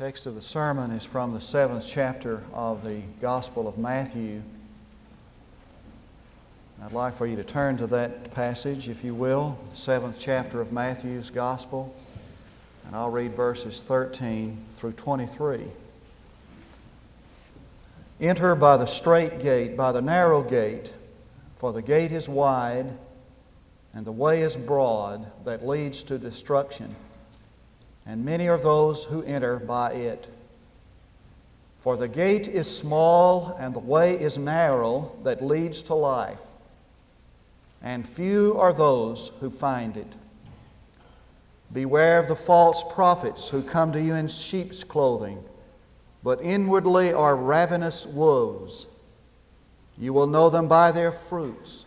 text of the sermon is from the seventh chapter of the Gospel of Matthew. I'd like for you to turn to that passage, if you will, seventh chapter of Matthew's Gospel, and I'll read verses 13 through 23. Enter by the straight gate, by the narrow gate, for the gate is wide and the way is broad that leads to destruction and many are those who enter by it. For the gate is small and the way is narrow that leads to life, and few are those who find it. Beware of the false prophets who come to you in sheep's clothing, but inwardly are ravenous wolves. You will know them by their fruits.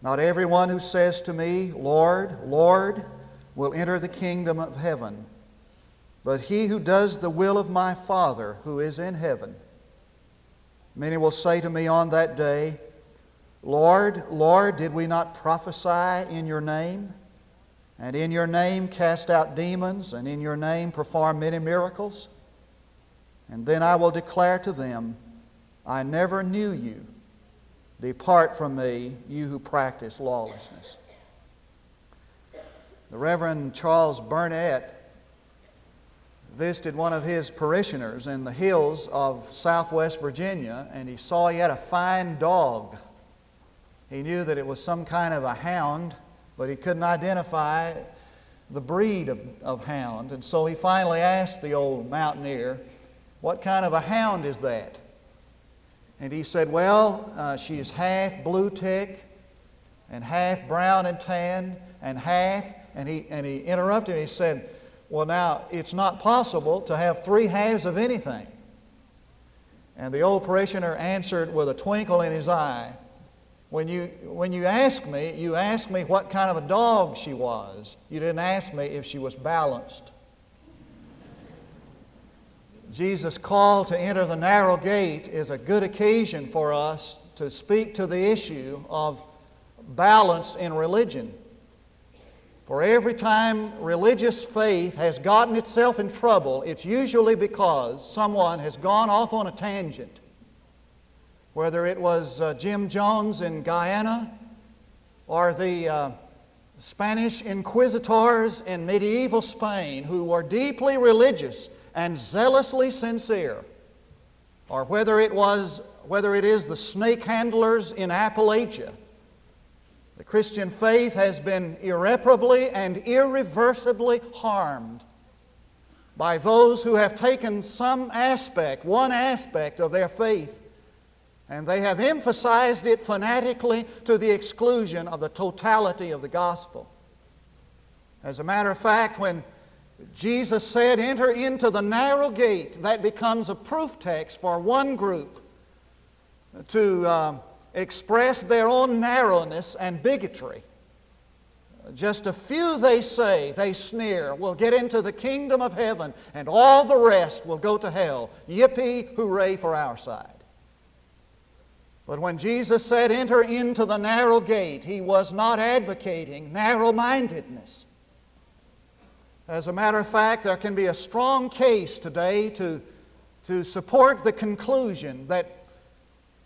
Not everyone who says to me, Lord, Lord, will enter the kingdom of heaven, but he who does the will of my Father who is in heaven. Many will say to me on that day, Lord, Lord, did we not prophesy in your name? And in your name cast out demons, and in your name perform many miracles? And then I will declare to them, I never knew you. Depart from me, you who practice lawlessness. The Reverend Charles Burnett visited one of his parishioners in the hills of southwest Virginia, and he saw he had a fine dog. He knew that it was some kind of a hound, but he couldn't identify the breed of, of hound. And so he finally asked the old mountaineer, What kind of a hound is that? And he said, Well, uh, she is half blue tick and half brown and tan and half. And he, and he interrupted and he said, Well, now, it's not possible to have three halves of anything. And the old parishioner answered with a twinkle in his eye, when you, when you asked me, you asked me what kind of a dog she was. You didn't ask me if she was balanced. Jesus' call to enter the narrow gate is a good occasion for us to speak to the issue of balance in religion. For every time religious faith has gotten itself in trouble, it's usually because someone has gone off on a tangent. Whether it was uh, Jim Jones in Guyana or the uh, Spanish inquisitors in medieval Spain who were deeply religious and zealously sincere, or whether it was whether it is the snake handlers in Appalachia, the Christian faith has been irreparably and irreversibly harmed by those who have taken some aspect, one aspect of their faith, and they have emphasized it fanatically to the exclusion of the totality of the gospel. As a matter of fact, when Jesus said, Enter into the narrow gate. That becomes a proof text for one group to uh, express their own narrowness and bigotry. Just a few, they say, they sneer, will get into the kingdom of heaven, and all the rest will go to hell. Yippee, hooray for our side. But when Jesus said, Enter into the narrow gate, he was not advocating narrow mindedness. As a matter of fact, there can be a strong case today to, to support the conclusion that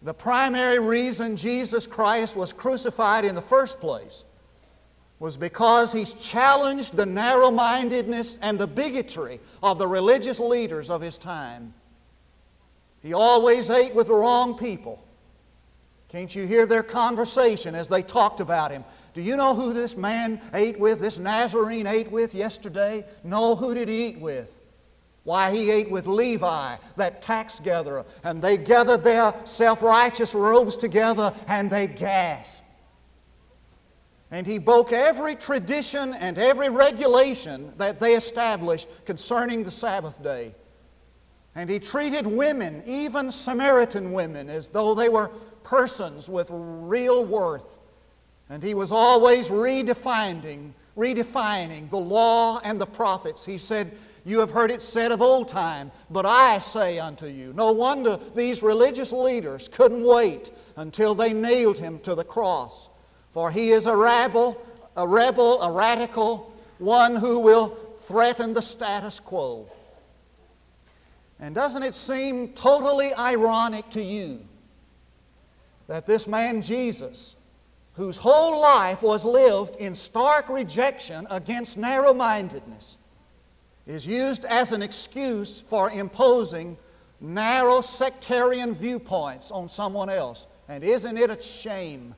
the primary reason Jesus Christ was crucified in the first place was because he challenged the narrow mindedness and the bigotry of the religious leaders of his time. He always ate with the wrong people. Can't you hear their conversation as they talked about him? Do you know who this man ate with, this Nazarene ate with yesterday? No, who did he eat with? Why, he ate with Levi, that tax gatherer, and they gathered their self righteous robes together and they gasped. And he broke every tradition and every regulation that they established concerning the Sabbath day. And he treated women, even Samaritan women, as though they were persons with real worth. And he was always redefining, redefining the law and the prophets. He said, You have heard it said of old time, but I say unto you. No wonder these religious leaders couldn't wait until they nailed him to the cross. For he is a rebel, a rebel, a radical, one who will threaten the status quo. And doesn't it seem totally ironic to you that this man Jesus, whose whole life was lived in stark rejection against narrow mindedness, is used as an excuse for imposing narrow sectarian viewpoints on someone else? And isn't it a shame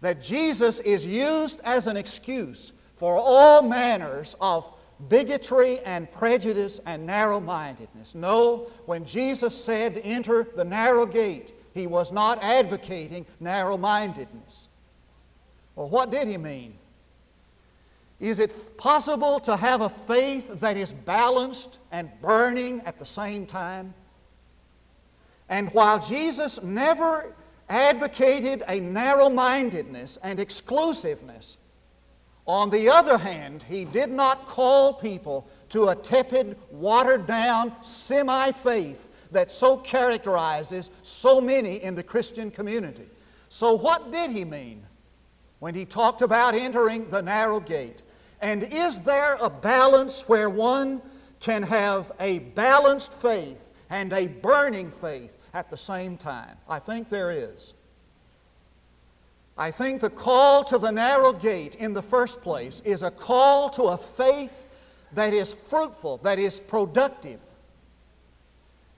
that Jesus is used as an excuse for all manners of bigotry and prejudice and narrow mindedness. No, when Jesus said, Enter the narrow gate, he was not advocating narrow mindedness. Well, what did he mean? Is it possible to have a faith that is balanced and burning at the same time? And while Jesus never advocated a narrow mindedness and exclusiveness, on the other hand, he did not call people to a tepid, watered down semi faith that so characterizes so many in the Christian community. So, what did he mean when he talked about entering the narrow gate? And is there a balance where one can have a balanced faith and a burning faith at the same time? I think there is. I think the call to the narrow gate in the first place is a call to a faith that is fruitful, that is productive.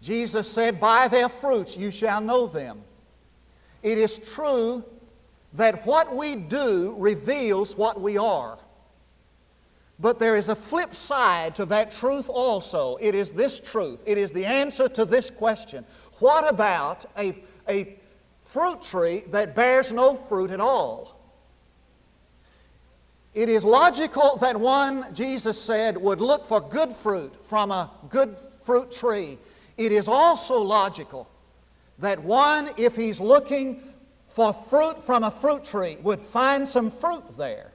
Jesus said, By their fruits you shall know them. It is true that what we do reveals what we are. But there is a flip side to that truth also. It is this truth. It is the answer to this question. What about a, a fruit tree that bears no fruit at all. It is logical that one, Jesus said, would look for good fruit from a good fruit tree. It is also logical that one, if he's looking for fruit from a fruit tree, would find some fruit there.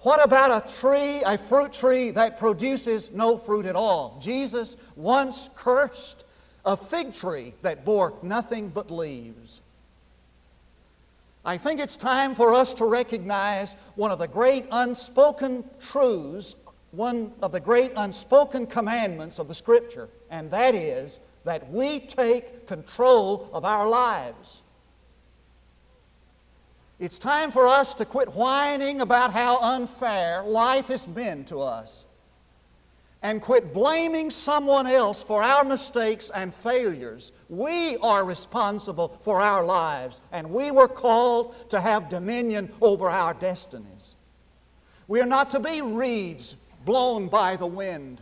What about a tree, a fruit tree that produces no fruit at all? Jesus once cursed a fig tree that bore nothing but leaves. I think it's time for us to recognize one of the great unspoken truths, one of the great unspoken commandments of the Scripture, and that is that we take control of our lives. It's time for us to quit whining about how unfair life has been to us and quit blaming someone else for our mistakes and failures. We are responsible for our lives, and we were called to have dominion over our destinies. We are not to be reeds blown by the wind.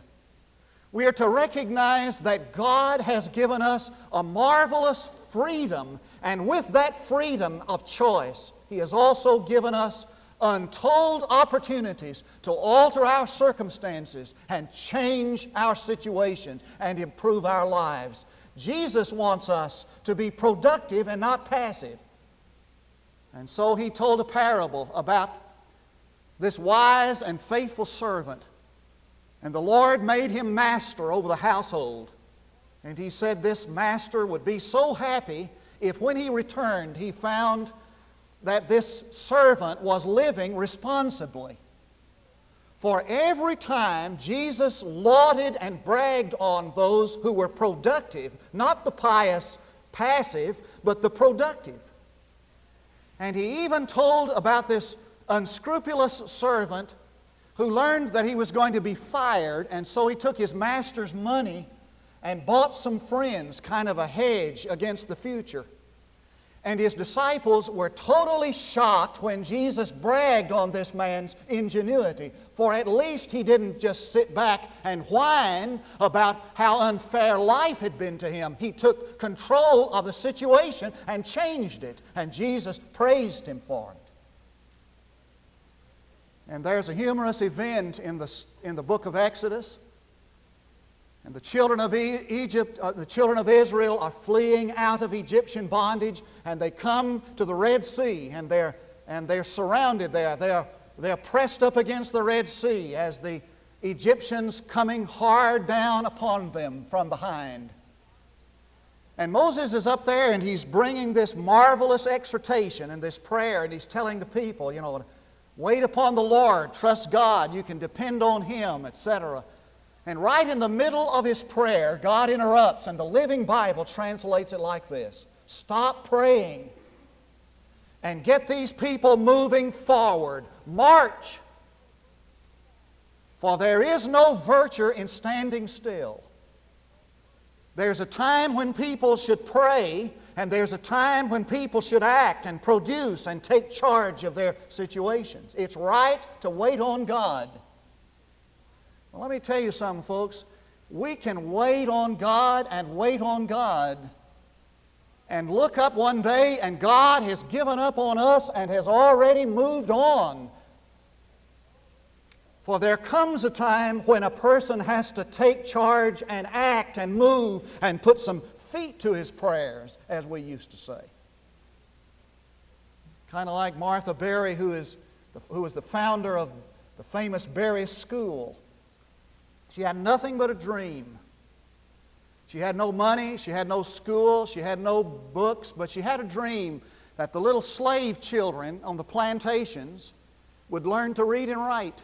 We are to recognize that God has given us a marvelous freedom, and with that freedom of choice, He has also given us untold opportunities to alter our circumstances and change our situations and improve our lives. Jesus wants us to be productive and not passive. And so he told a parable about this wise and faithful servant. And the Lord made him master over the household. And he said this master would be so happy if when he returned he found that this servant was living responsibly. For every time Jesus lauded and bragged on those who were productive, not the pious, passive, but the productive. And he even told about this unscrupulous servant who learned that he was going to be fired, and so he took his master's money and bought some friends, kind of a hedge against the future. And his disciples were totally shocked when Jesus bragged on this man's ingenuity. For at least he didn't just sit back and whine about how unfair life had been to him. He took control of the situation and changed it. And Jesus praised him for it. And there's a humorous event in the, in the book of Exodus. And the children of Egypt, uh, the children of Israel are fleeing out of Egyptian bondage, and they come to the Red Sea, and they're, and they're surrounded there. They're, they're pressed up against the Red Sea as the Egyptians coming hard down upon them from behind. And Moses is up there and he's bringing this marvelous exhortation and this prayer, and he's telling the people, you know, wait upon the Lord, trust God, you can depend on Him, etc. And right in the middle of his prayer, God interrupts, and the Living Bible translates it like this Stop praying and get these people moving forward. March. For there is no virtue in standing still. There's a time when people should pray, and there's a time when people should act and produce and take charge of their situations. It's right to wait on God. Well, let me tell you something, folks. We can wait on God and wait on God and look up one day and God has given up on us and has already moved on. For there comes a time when a person has to take charge and act and move and put some feet to his prayers, as we used to say. Kind of like Martha Berry, who, is the, who was the founder of the famous Berry School. She had nothing but a dream. She had no money, she had no school, she had no books, but she had a dream that the little slave children on the plantations would learn to read and write.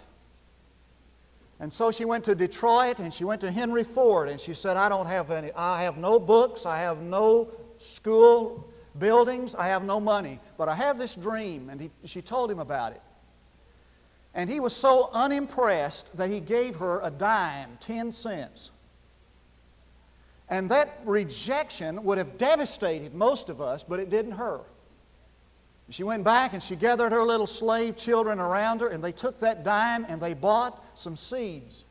And so she went to Detroit and she went to Henry Ford and she said, I don't have any, I have no books, I have no school buildings, I have no money, but I have this dream. And he, she told him about it. And he was so unimpressed that he gave her a dime, 10 cents. And that rejection would have devastated most of us, but it didn't her. She went back and she gathered her little slave children around her, and they took that dime and they bought some seeds.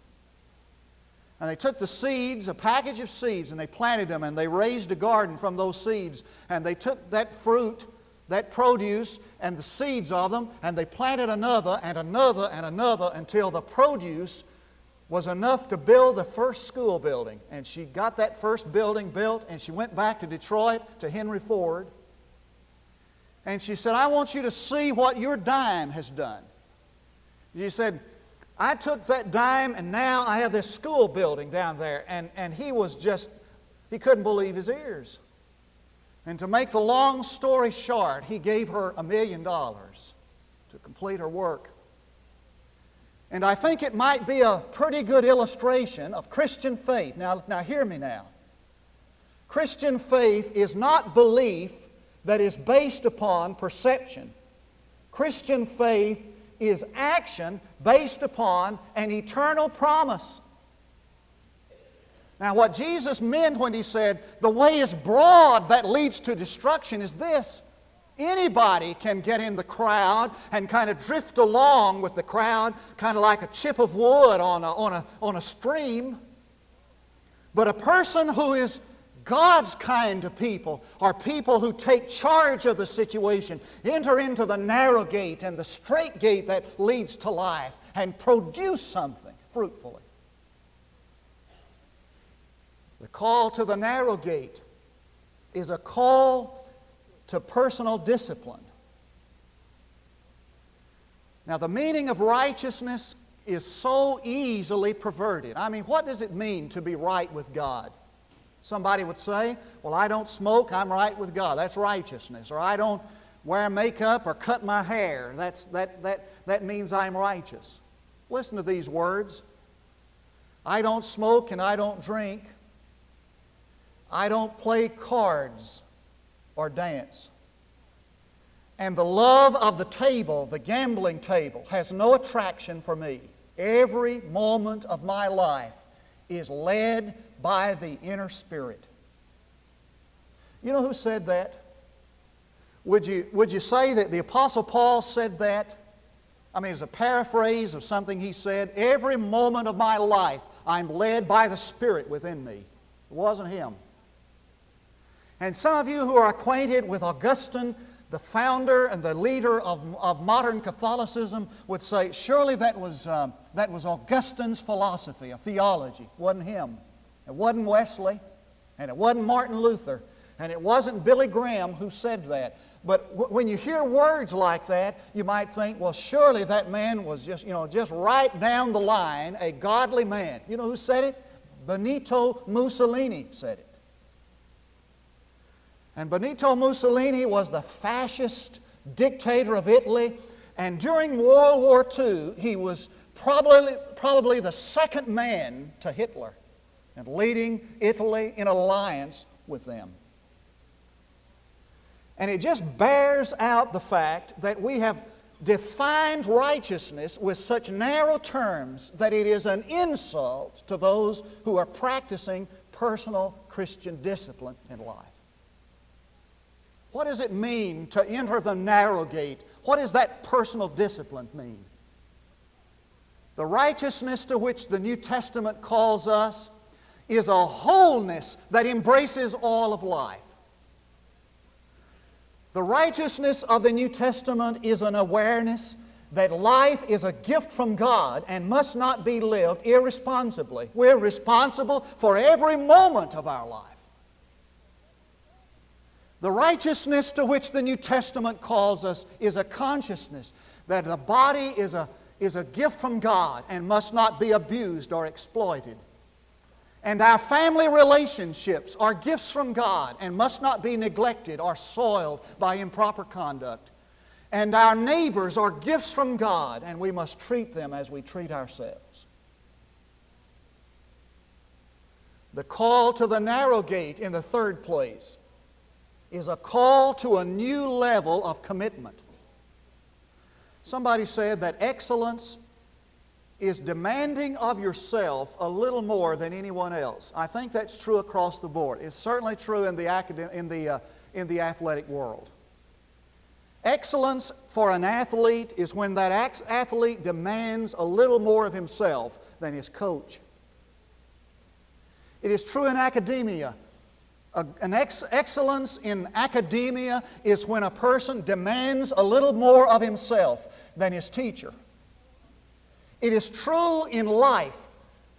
And they took the seeds, a package of seeds, and they planted them and they raised a garden from those seeds. And they took that fruit, that produce, and the seeds of them, and they planted another and another and another until the produce was enough to build the first school building. And she got that first building built, and she went back to Detroit to Henry Ford and she said, I want you to see what your dime has done. She said, I took that dime and now I have this school building down there. And, and he was just, he couldn't believe his ears. And to make the long story short, he gave her a million dollars to complete her work. And I think it might be a pretty good illustration of Christian faith. Now, now hear me now. Christian faith is not belief that is based upon perception. Christian faith is action based upon an eternal promise. Now, what Jesus meant when he said, the way is broad that leads to destruction, is this. Anybody can get in the crowd and kind of drift along with the crowd, kind of like a chip of wood on a, on a, on a stream. But a person who is God's kind of people are people who take charge of the situation, enter into the narrow gate and the straight gate that leads to life, and produce something fruitfully. The call to the narrow gate is a call to personal discipline. Now, the meaning of righteousness is so easily perverted. I mean, what does it mean to be right with God? Somebody would say, Well, I don't smoke, I'm right with God. That's righteousness. Or I don't wear makeup or cut my hair. That's, that, that, that means I'm righteous. Listen to these words I don't smoke and I don't drink. I don't play cards or dance. And the love of the table, the gambling table, has no attraction for me. Every moment of my life is led by the inner spirit. You know who said that? Would you, would you say that the Apostle Paul said that? I mean, it's a paraphrase of something he said. Every moment of my life, I'm led by the Spirit within me. It wasn't him. And some of you who are acquainted with Augustine, the founder and the leader of, of modern Catholicism would say, surely that was, um, that was Augustine's philosophy, a theology. It wasn't him. It wasn't Wesley, and it wasn't Martin Luther, and it wasn't Billy Graham who said that. But w- when you hear words like that, you might think, well, surely that man was just, you know, just right down the line, a godly man. You know who said it? Benito Mussolini said it. And Benito Mussolini was the fascist dictator of Italy. And during World War II, he was probably, probably the second man to Hitler and leading Italy in alliance with them. And it just bears out the fact that we have defined righteousness with such narrow terms that it is an insult to those who are practicing personal Christian discipline in life. What does it mean to enter the narrow gate? What does that personal discipline mean? The righteousness to which the New Testament calls us is a wholeness that embraces all of life. The righteousness of the New Testament is an awareness that life is a gift from God and must not be lived irresponsibly. We're responsible for every moment of our life. The righteousness to which the New Testament calls us is a consciousness that the body is a, is a gift from God and must not be abused or exploited. And our family relationships are gifts from God and must not be neglected or soiled by improper conduct. And our neighbors are gifts from God and we must treat them as we treat ourselves. The call to the narrow gate in the third place is a call to a new level of commitment. Somebody said that excellence is demanding of yourself a little more than anyone else. I think that's true across the board. It's certainly true in the, academic, in the, uh, in the athletic world. Excellence for an athlete is when that athlete demands a little more of himself than his coach. It is true in academia an ex- excellence in academia is when a person demands a little more of himself than his teacher. It is true in life.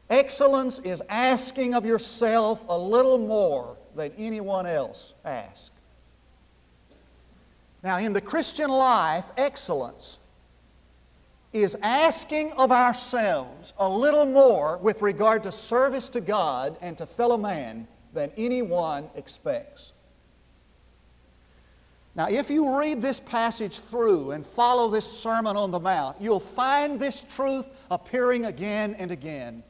Excellence is asking of yourself a little more than anyone else asks. Now, in the Christian life, excellence is asking of ourselves a little more with regard to service to God and to fellow man than anyone expects. Now, if you read this passage through and follow this Sermon on the Mount, you'll find this truth appearing again and again.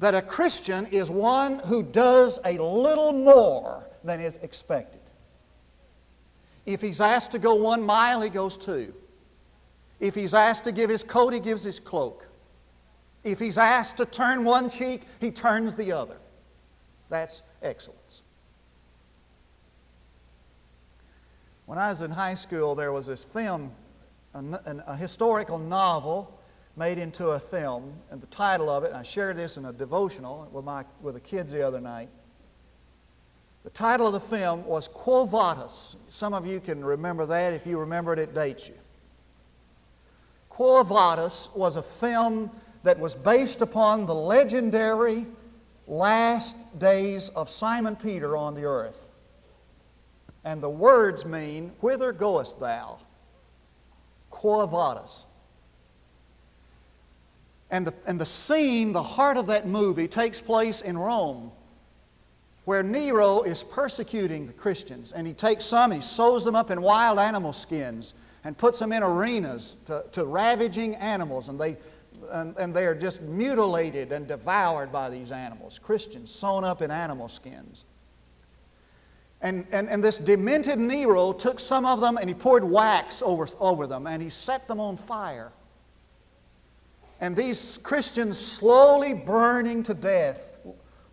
That a Christian is one who does a little more than is expected. If he's asked to go one mile, he goes two. If he's asked to give his coat, he gives his cloak. If he's asked to turn one cheek, he turns the other. That's excellence. When I was in high school, there was this film, a, a, historical novel made into a film, and the title of it, I shared this in a devotional with, my, with the kids the other night. The title of the film was Quo Vadis. Some of you can remember that. If you remember it, it dates you. Quo Vadis was a film that was based upon the legendary last days of Simon Peter on the earth. And the words mean, Whither goest thou? Quo vadis? And the, and the scene, the heart of that movie, takes place in Rome, where Nero is persecuting the Christians. And he takes some, he sews them up in wild animal skins, and puts them in arenas to, to ravaging animals. And they and, and they are just mutilated and devoured by these animals. Christians sewn up in animal skins. And, and, and this demented Nero took some of them and he poured wax over, over them and he set them on fire. And these Christians slowly burning to death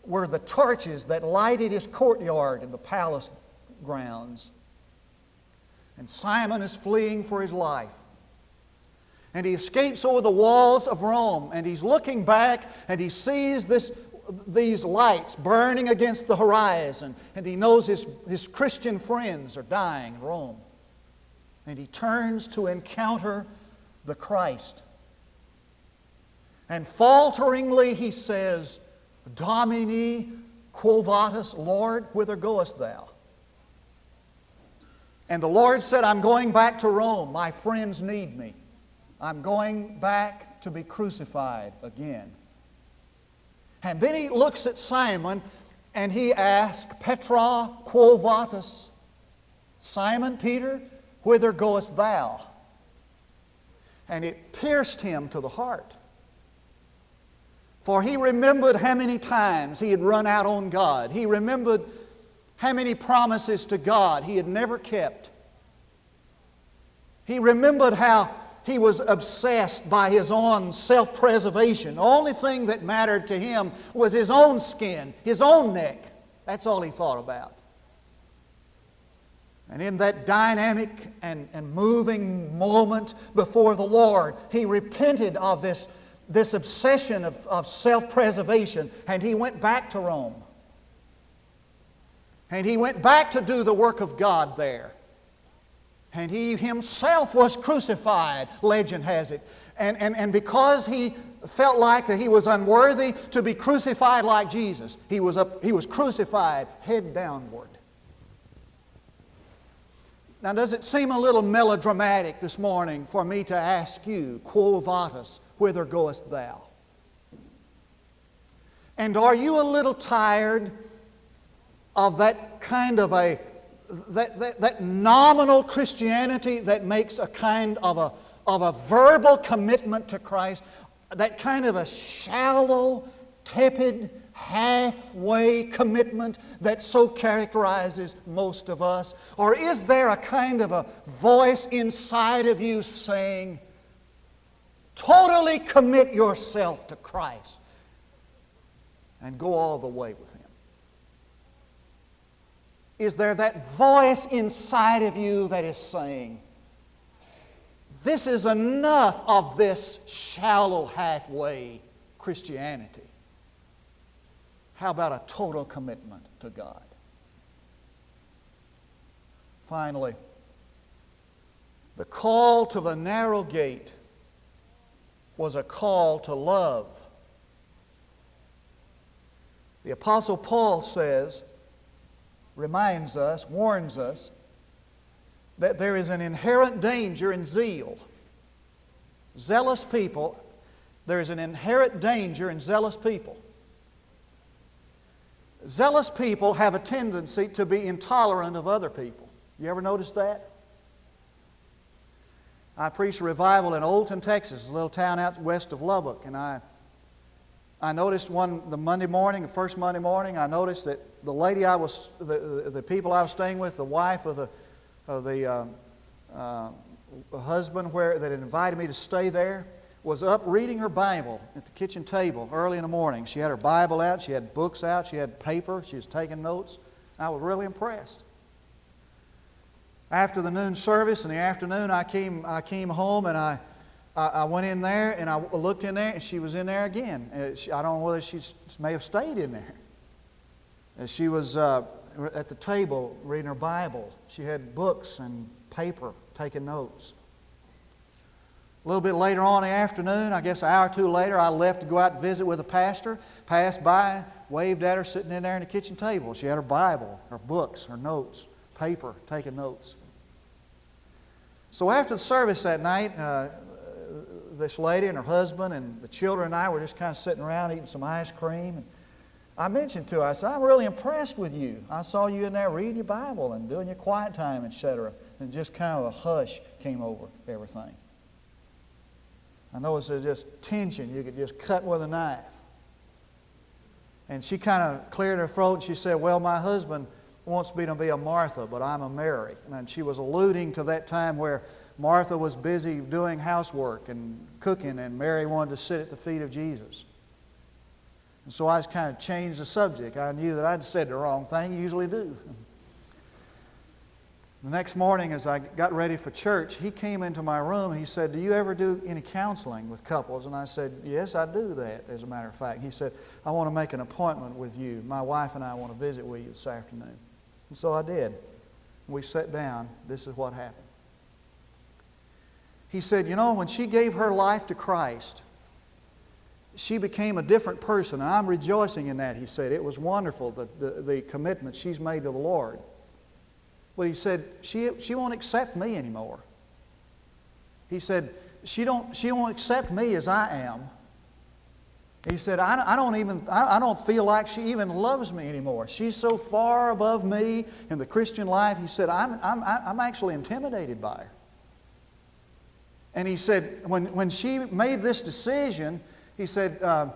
were the torches that lighted his courtyard in the palace grounds. And Simon is fleeing for his life and he escapes over the walls of Rome and he's looking back and he sees this these lights burning against the horizon, and he knows his, his Christian friends are dying in Rome. And he turns to encounter the Christ. And falteringly he says, Domini quo vadis, Lord, whither goest thou? And the Lord said, I'm going back to Rome. My friends need me. I'm going back to be crucified again. And then he looks at Simon and he asks, Petra quo vadis? Simon Peter, whither goest thou? And it pierced him to the heart. For he remembered how many times he had run out on God. He remembered how many promises to God he had never kept. He remembered how he was obsessed by his own self preservation. The only thing that mattered to him was his own skin, his own neck. That's all he thought about. And in that dynamic and, and moving moment before the Lord, he repented of this, this obsession of, of self preservation and he went back to Rome. And he went back to do the work of God there. And he himself was crucified, legend has it. And, and, and because he felt like that he was unworthy to be crucified like Jesus, he was, up, he was crucified head downward. Now, does it seem a little melodramatic this morning for me to ask you, Quo vadis, whither goest thou? And are you a little tired of that kind of a that, that, that nominal Christianity that makes a kind of a, of a verbal commitment to Christ, that kind of a shallow, tepid, halfway commitment that so characterizes most of us? Or is there a kind of a voice inside of you saying, totally commit yourself to Christ and go all the way with? Is there that voice inside of you that is saying, This is enough of this shallow halfway Christianity? How about a total commitment to God? Finally, the call to the narrow gate was a call to love. The Apostle Paul says, reminds us, warns us, that there is an inherent danger in zeal. Zealous people, there is an inherent danger in zealous people. Zealous people have a tendency to be intolerant of other people. You ever notice that? I preached a revival in Olton, Texas, a little town out west of Lubbock, and I I noticed one the Monday morning, the first Monday morning, I noticed that the lady I was, the, the, the people I was staying with, the wife of the, of the um, uh, husband where, that invited me to stay there, was up reading her Bible at the kitchen table early in the morning. She had her Bible out, she had books out, she had paper, she was taking notes. I was really impressed. After the noon service in the afternoon, I came, I came home and I I, I went in there and I looked in there and she was in there again. Uh, she, I don't know whether she may have stayed in there. And she was uh, at the table reading her Bible. She had books and paper taking notes. A little bit later on in the afternoon, I guess an hour or two later, I left to go out and visit with a pastor. Passed by, waved at her sitting in there in the kitchen table. She had her Bible, her books, her notes, paper, taking notes. So after the service that night, uh, this lady and her husband and the children and I were just kind of sitting around eating some ice cream. And I mentioned to her, I said, I'm really impressed with you. I saw you in there reading your Bible and doing your quiet time, etc. And just kind of a hush came over everything. I know it's just tension you could just cut with a knife. And she kind of cleared her throat and she said, Well, my husband wants me to be a Martha, but I'm a Mary. And she was alluding to that time where Martha was busy doing housework and cooking, and Mary wanted to sit at the feet of Jesus. And so I just kind of changed the subject. I knew that I'd said the wrong thing, usually do. The next morning, as I got ready for church, he came into my room. He said, Do you ever do any counseling with couples? And I said, Yes, I do that, as a matter of fact. He said, I want to make an appointment with you. My wife and I want to visit with you this afternoon. And so I did. We sat down. This is what happened. He said, You know, when she gave her life to Christ, she became a different person. And I'm rejoicing in that, he said. It was wonderful, the, the, the commitment she's made to the Lord. But he said, she, she won't accept me anymore. He said, she, don't, she won't accept me as I am. He said, I, I don't even, I, I don't feel like she even loves me anymore. She's so far above me in the Christian life. He said, I'm, I'm, I'm actually intimidated by her. And he said, when, when she made this decision, he said, uh,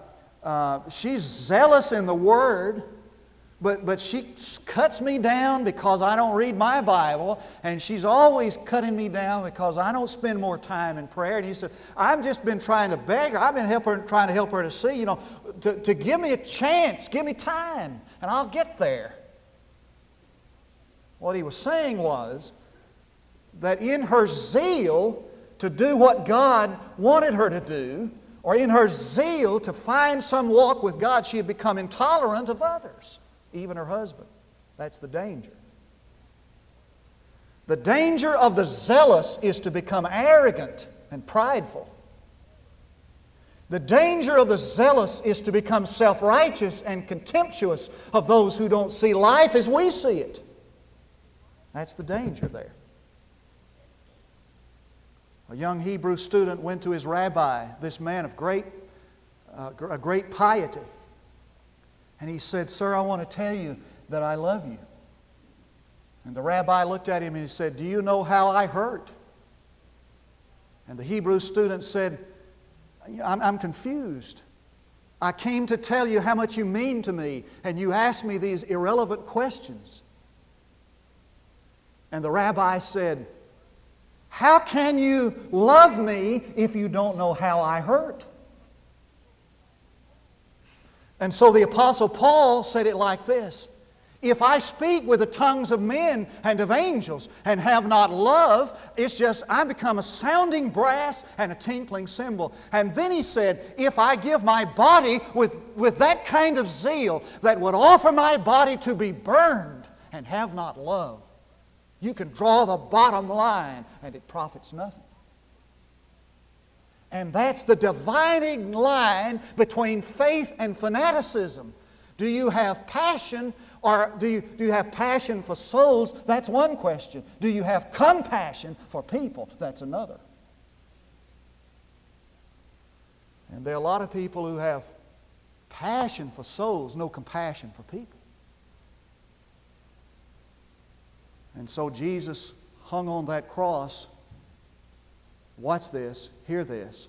uh, she's zealous in the Word, but, but she cuts me down because I don't read my Bible, and she's always cutting me down because I don't spend more time in prayer. And he said, I've just been trying to beg her. I've been help her, trying to help her to see, you know, to, to give me a chance, give me time, and I'll get there. What he was saying was that in her zeal to do what God wanted her to do, or in her zeal to find some walk with God, she had become intolerant of others even her husband. That's the danger. The danger of the zealous is to become arrogant and prideful. The danger of the zealous is to become self righteous and contemptuous of those who don't see life as we see it. That's the danger there. A young Hebrew student went to his rabbi, this man of great, uh, a great piety. And he said, Sir, I want to tell you that I love you. And the rabbi looked at him and he said, Do you know how I hurt? And the Hebrew student said, I'm, I'm confused. I came to tell you how much you mean to me, and you ask me these irrelevant questions. And the rabbi said, How can you love me if you don't know how I hurt? And so the Apostle Paul said it like this If I speak with the tongues of men and of angels and have not love, it's just I become a sounding brass and a tinkling cymbal. And then he said, If I give my body with, with that kind of zeal that would offer my body to be burned and have not love, you can draw the bottom line and it profits nothing. And that's the dividing line between faith and fanaticism. Do you have passion or do you, do you have passion for souls? That's one question. Do you have compassion for people? That's another. And there are a lot of people who have passion for souls, no compassion for people. And so Jesus hung on that cross Watch this, hear this.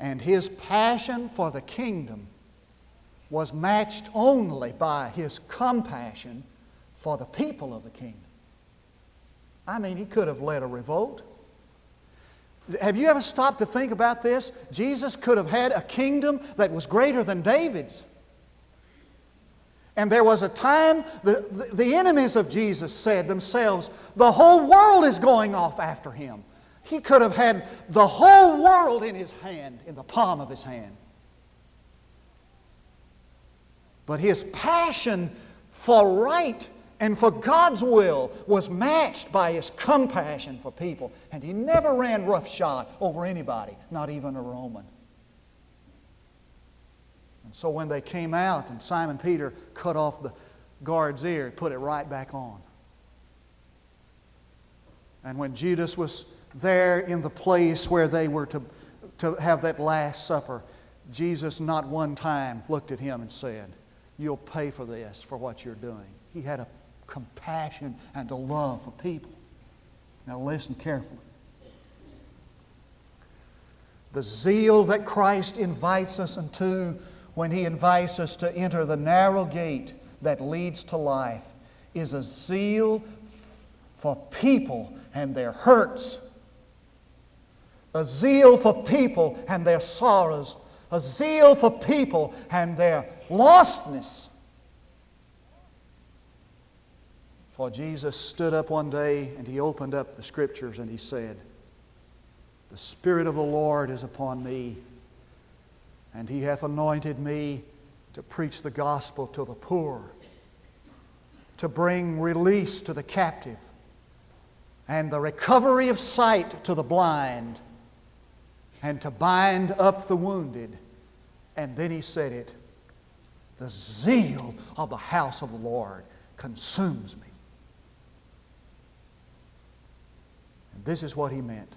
And his passion for the kingdom was matched only by his compassion for the people of the kingdom. I mean, he could have led a revolt. Have you ever stopped to think about this? Jesus could have had a kingdom that was greater than David's. And there was a time the, the, enemies of Jesus said themselves, the whole world is going off after him. He could have had the whole world in his hand, in the palm of his hand. But his passion for right and for God's will was matched by his compassion for people. And he never ran roughshod over anybody, not even a Roman. And so when they came out and Simon Peter cut off the guard's ear, and put it right back on. And when Judas was there in the place where they were to, to have that Last Supper, Jesus not one time looked at him and said, You'll pay for this, for what you're doing. He had a compassion and a love for people. Now listen carefully. The zeal that Christ invites us into when he invites us to enter the narrow gate that leads to life is a zeal for people and their hurts, a zeal for people and their sorrows, a zeal for people and their lostness. For Jesus stood up one day and he opened up the scriptures and he said, The Spirit of the Lord is upon me, and he hath anointed me to preach the gospel to the poor, to bring release to the captive, and the recovery of sight to the blind, and to bind up the wounded. And then he said it The zeal of the house of the Lord consumes me. And this is what he meant.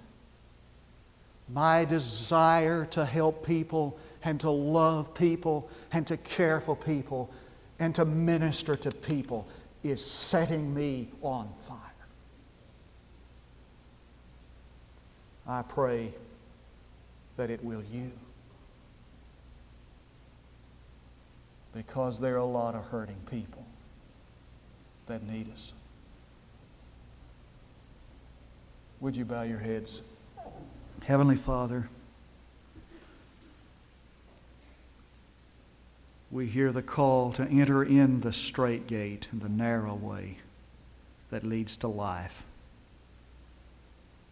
My desire to help people and to love people and to care for people and to minister to people is setting me on fire. I pray that it will you. Because there are a lot of hurting people that need us. Would you bow your heads? Heavenly Father, we hear the call to enter in the straight gate, and the narrow way that leads to life,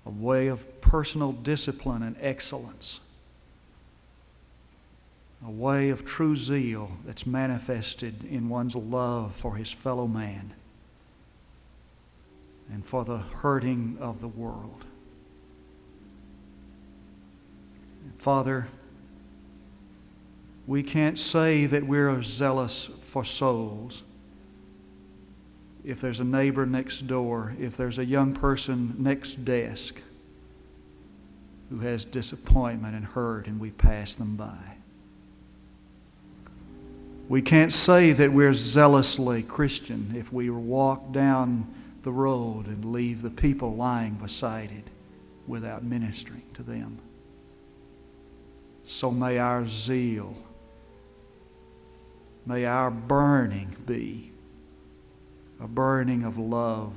a way of personal discipline and excellence, a way of true zeal that's manifested in one's love for his fellow man and for the hurting of the world. Father, we can't say that we're zealous for souls if there's a neighbor next door, if there's a young person next desk who has disappointment and hurt and we pass them by. We can't say that we're zealously Christian if we walk down the road and leave the people lying beside it without ministering to them. So may our zeal, may our burning be a burning of love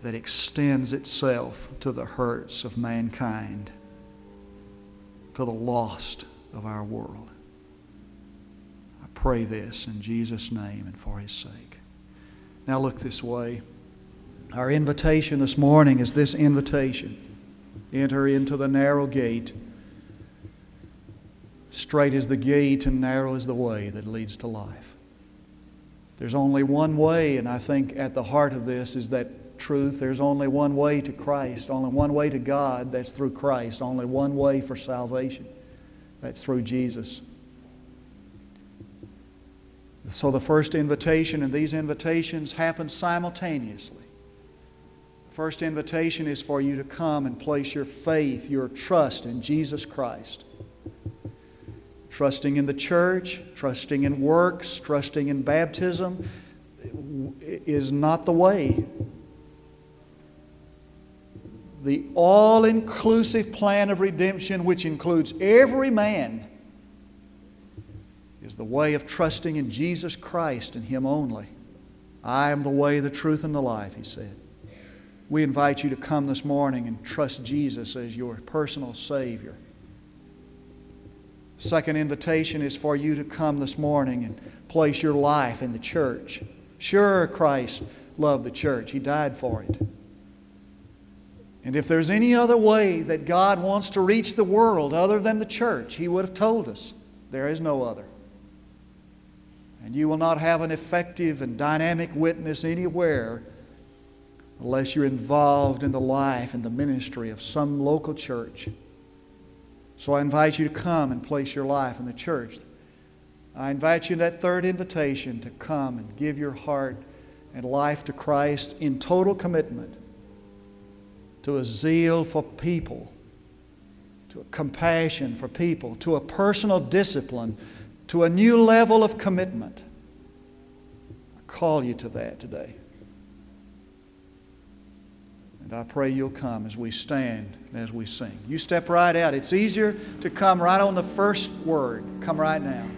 that extends itself to the hurts of mankind, to the lost of our world. I pray this in Jesus' name and for his sake. Now look this way. Our invitation this morning is this invitation enter into the narrow gate. Straight is the gate and narrow is the way that leads to life. There's only one way, and I think at the heart of this is that truth. There's only one way to Christ, only one way to God, that's through Christ, only one way for salvation, that's through Jesus. So the first invitation and these invitations happen simultaneously. The first invitation is for you to come and place your faith, your trust in Jesus Christ. Trusting in the church, trusting in works, trusting in baptism is not the way. The all inclusive plan of redemption, which includes every man is the way of trusting in Jesus Christ and Him only. I am the way, the truth, and the life, He said. We invite you to come this morning and trust Jesus as your personal Savior. Second invitation is for you to come this morning and place your life in the church. Sure, Christ loved the church, He died for it. And if there's any other way that God wants to reach the world other than the church, He would have told us. There is no other. And you will not have an effective and dynamic witness anywhere unless you're involved in the life and the ministry of some local church. So I invite you to come and place your life in the church. I invite you in that third invitation to come and give your heart and life to Christ in total commitment to a zeal for people, to a compassion for people, to a personal discipline to a new level of commitment. I call you to that today. And I pray you'll come as we stand and as we sing. You step right out. It's easier to come right on the first word. Come right now.